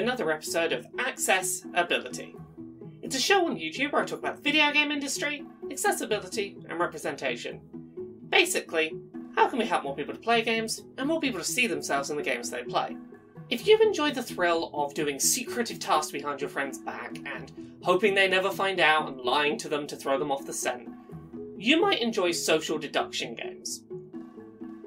another episode of Access Ability. It's a show on YouTube where I talk about the video game industry, accessibility, and representation. Basically, how can we help more people to play games and more people to see themselves in the games they play? If you enjoy the thrill of doing secretive tasks behind your friend's back and hoping they never find out and lying to them to throw them off the scent, you might enjoy social deduction games.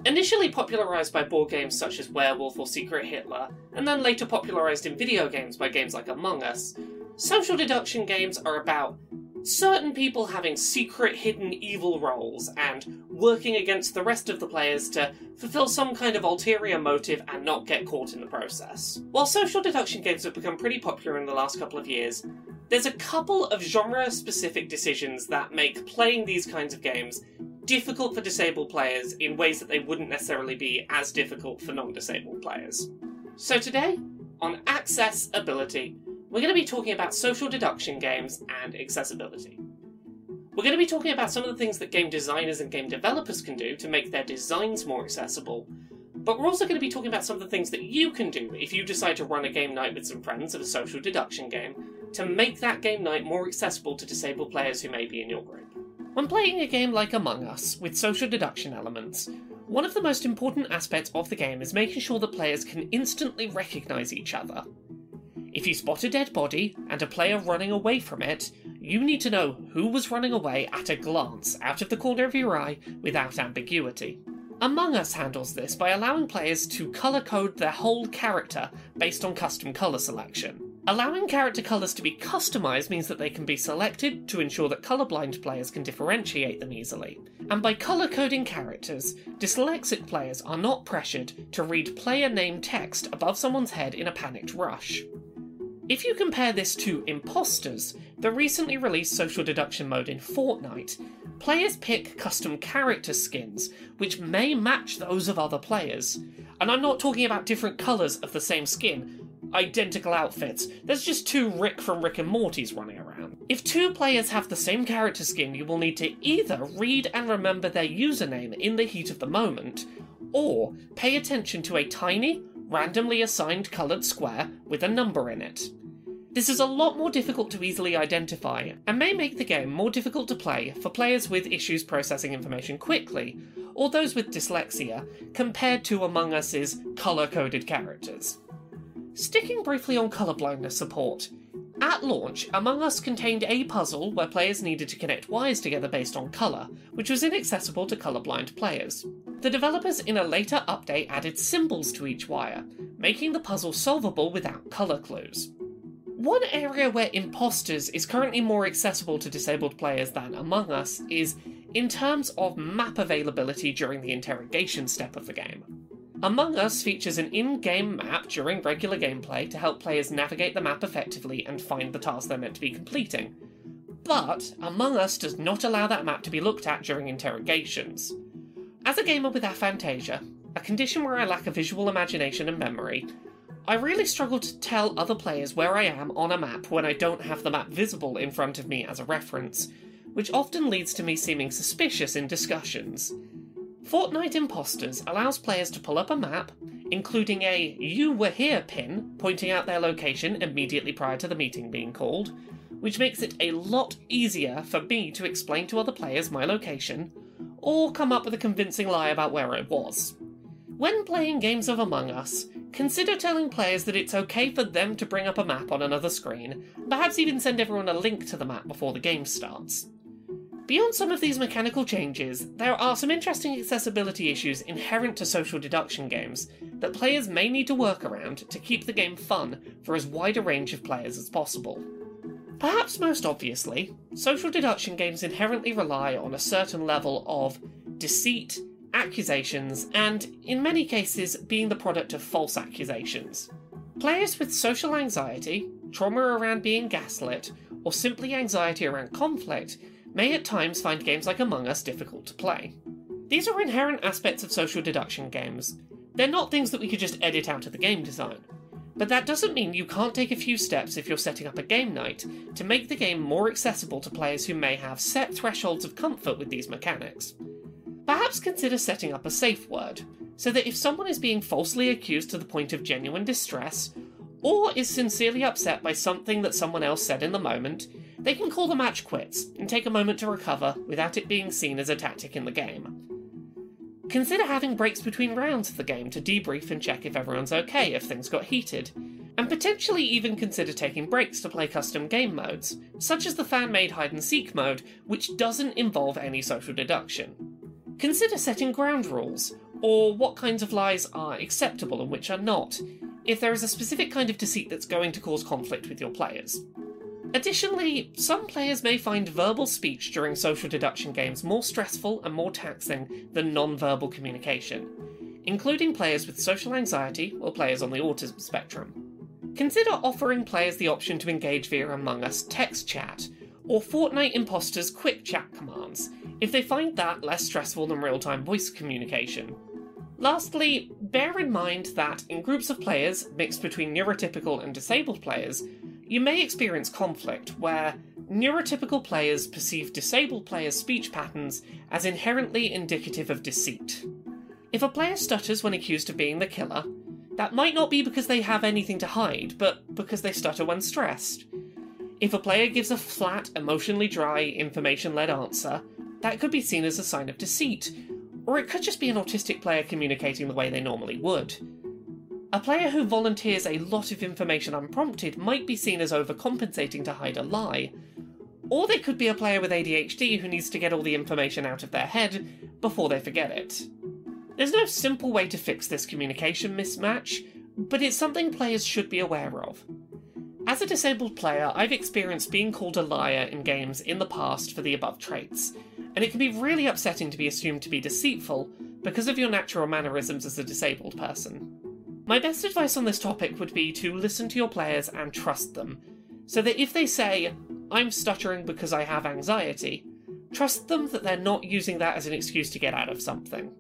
Initially popularised by board games such as Werewolf or Secret Hitler, and then later popularised in video games by games like Among Us, social deduction games are about certain people having secret hidden evil roles and working against the rest of the players to fulfill some kind of ulterior motive and not get caught in the process. While social deduction games have become pretty popular in the last couple of years, there's a couple of genre specific decisions that make playing these kinds of games difficult for disabled players in ways that they wouldn't necessarily be as difficult for non disabled players. So today, on Access Ability, we're going to be talking about social deduction games and accessibility. We're going to be talking about some of the things that game designers and game developers can do to make their designs more accessible, but we're also going to be talking about some of the things that you can do if you decide to run a game night with some friends of a social deduction game to make that game night more accessible to disabled players who may be in your group. When playing a game like Among Us, with social deduction elements, one of the most important aspects of the game is making sure that players can instantly recognise each other. If you spot a dead body and a player running away from it, you need to know who was running away at a glance, out of the corner of your eye, without ambiguity. Among Us handles this by allowing players to colour code their whole character based on custom colour selection. Allowing character colours to be customised means that they can be selected to ensure that colourblind players can differentiate them easily. And by colour coding characters, dyslexic players are not pressured to read player name text above someone's head in a panicked rush. If you compare this to Imposters, the recently released social deduction mode in Fortnite, players pick custom character skins, which may match those of other players. And I'm not talking about different colours of the same skin, identical outfits. There's just two Rick from Rick and Morty's running around. If two players have the same character skin, you will need to either read and remember their username in the heat of the moment, or pay attention to a tiny, randomly assigned coloured square with a number in it. This is a lot more difficult to easily identify, and may make the game more difficult to play for players with issues processing information quickly, or those with dyslexia, compared to Among Us's colour coded characters. Sticking briefly on colourblindness support, at launch, Among Us contained a puzzle where players needed to connect wires together based on colour, which was inaccessible to colourblind players. The developers in a later update added symbols to each wire, making the puzzle solvable without colour clues. One area where Imposters is currently more accessible to disabled players than Among Us is in terms of map availability during the interrogation step of the game. Among Us features an in game map during regular gameplay to help players navigate the map effectively and find the tasks they're meant to be completing. But Among Us does not allow that map to be looked at during interrogations. As a gamer with aphantasia, a condition where I lack a visual imagination and memory, I really struggle to tell other players where I am on a map when I don't have the map visible in front of me as a reference, which often leads to me seeming suspicious in discussions. Fortnite Imposters allows players to pull up a map, including a You Were Here pin pointing out their location immediately prior to the meeting being called, which makes it a lot easier for me to explain to other players my location, or come up with a convincing lie about where I was. When playing games of Among Us, consider telling players that it's okay for them to bring up a map on another screen, perhaps even send everyone a link to the map before the game starts. Beyond some of these mechanical changes, there are some interesting accessibility issues inherent to social deduction games that players may need to work around to keep the game fun for as wide a range of players as possible. Perhaps most obviously, social deduction games inherently rely on a certain level of deceit, accusations, and, in many cases, being the product of false accusations. Players with social anxiety, trauma around being gaslit, or simply anxiety around conflict may at times find games like Among Us difficult to play. These are inherent aspects of social deduction games. They're not things that we could just edit out of the game design. But that doesn't mean you can't take a few steps if you're setting up a game night to make the game more accessible to players who may have set thresholds of comfort with these mechanics. Perhaps consider setting up a safe word, so that if someone is being falsely accused to the point of genuine distress, or is sincerely upset by something that someone else said in the moment, they can call the match quits and take a moment to recover without it being seen as a tactic in the game. Consider having breaks between rounds of the game to debrief and check if everyone's okay if things got heated, and potentially even consider taking breaks to play custom game modes, such as the fan made hide and seek mode, which doesn't involve any social deduction. Consider setting ground rules, or what kinds of lies are acceptable and which are not, if there is a specific kind of deceit that's going to cause conflict with your players. Additionally, some players may find verbal speech during social deduction games more stressful and more taxing than non verbal communication, including players with social anxiety or players on the autism spectrum. Consider offering players the option to engage via Among Us text chat or Fortnite Imposters quick chat commands if they find that less stressful than real time voice communication. Lastly, bear in mind that in groups of players, mixed between neurotypical and disabled players, you may experience conflict where neurotypical players perceive disabled players' speech patterns as inherently indicative of deceit. If a player stutters when accused of being the killer, that might not be because they have anything to hide, but because they stutter when stressed. If a player gives a flat, emotionally dry, information led answer, that could be seen as a sign of deceit, or it could just be an autistic player communicating the way they normally would. A player who volunteers a lot of information unprompted might be seen as overcompensating to hide a lie. Or they could be a player with ADHD who needs to get all the information out of their head before they forget it. There's no simple way to fix this communication mismatch, but it's something players should be aware of. As a disabled player, I've experienced being called a liar in games in the past for the above traits, and it can be really upsetting to be assumed to be deceitful because of your natural mannerisms as a disabled person. My best advice on this topic would be to listen to your players and trust them, so that if they say, I'm stuttering because I have anxiety, trust them that they're not using that as an excuse to get out of something.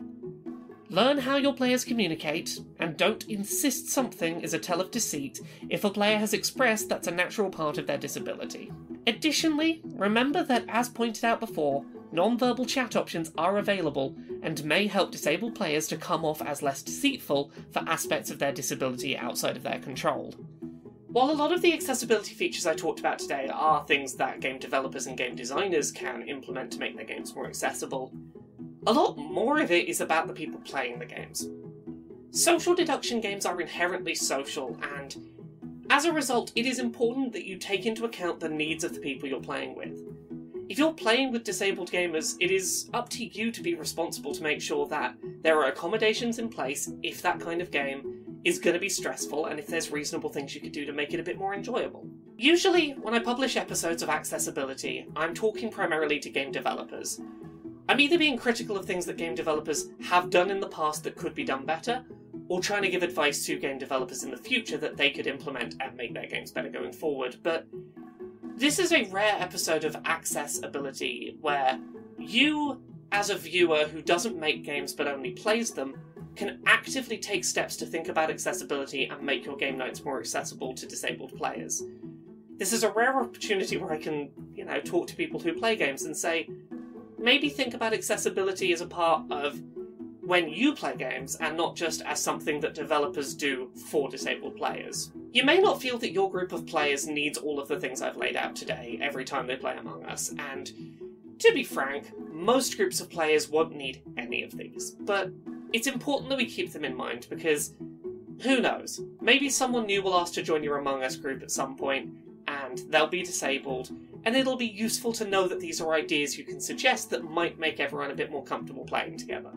Learn how your players communicate, and don't insist something is a tell of deceit if a player has expressed that's a natural part of their disability. Additionally, remember that, as pointed out before, non-verbal chat options are available and may help disabled players to come off as less deceitful for aspects of their disability outside of their control. While a lot of the accessibility features I talked about today are things that game developers and game designers can implement to make their games more accessible, a lot more of it is about the people playing the games. Social deduction games are inherently social, and as a result, it is important that you take into account the needs of the people you're playing with. If you're playing with disabled gamers, it is up to you to be responsible to make sure that there are accommodations in place if that kind of game is going to be stressful and if there's reasonable things you could do to make it a bit more enjoyable. Usually, when I publish episodes of Access Ability, I'm talking primarily to game developers. I'm either being critical of things that game developers have done in the past that could be done better, or trying to give advice to game developers in the future that they could implement and make their games better going forward. But this is a rare episode of Access Ability where you, as a viewer who doesn't make games but only plays them, can actively take steps to think about accessibility and make your game notes more accessible to disabled players. This is a rare opportunity where I can, you know, talk to people who play games and say, maybe think about accessibility as a part of when you play games and not just as something that developers do for disabled players. You may not feel that your group of players needs all of the things I've laid out today every time they play Among Us, and to be frank, most groups of players won't need any of these, but it's important that we keep them in mind because who knows? Maybe someone new will ask to join your Among Us group at some point, and they'll be disabled, and it'll be useful to know that these are ideas you can suggest that might make everyone a bit more comfortable playing together.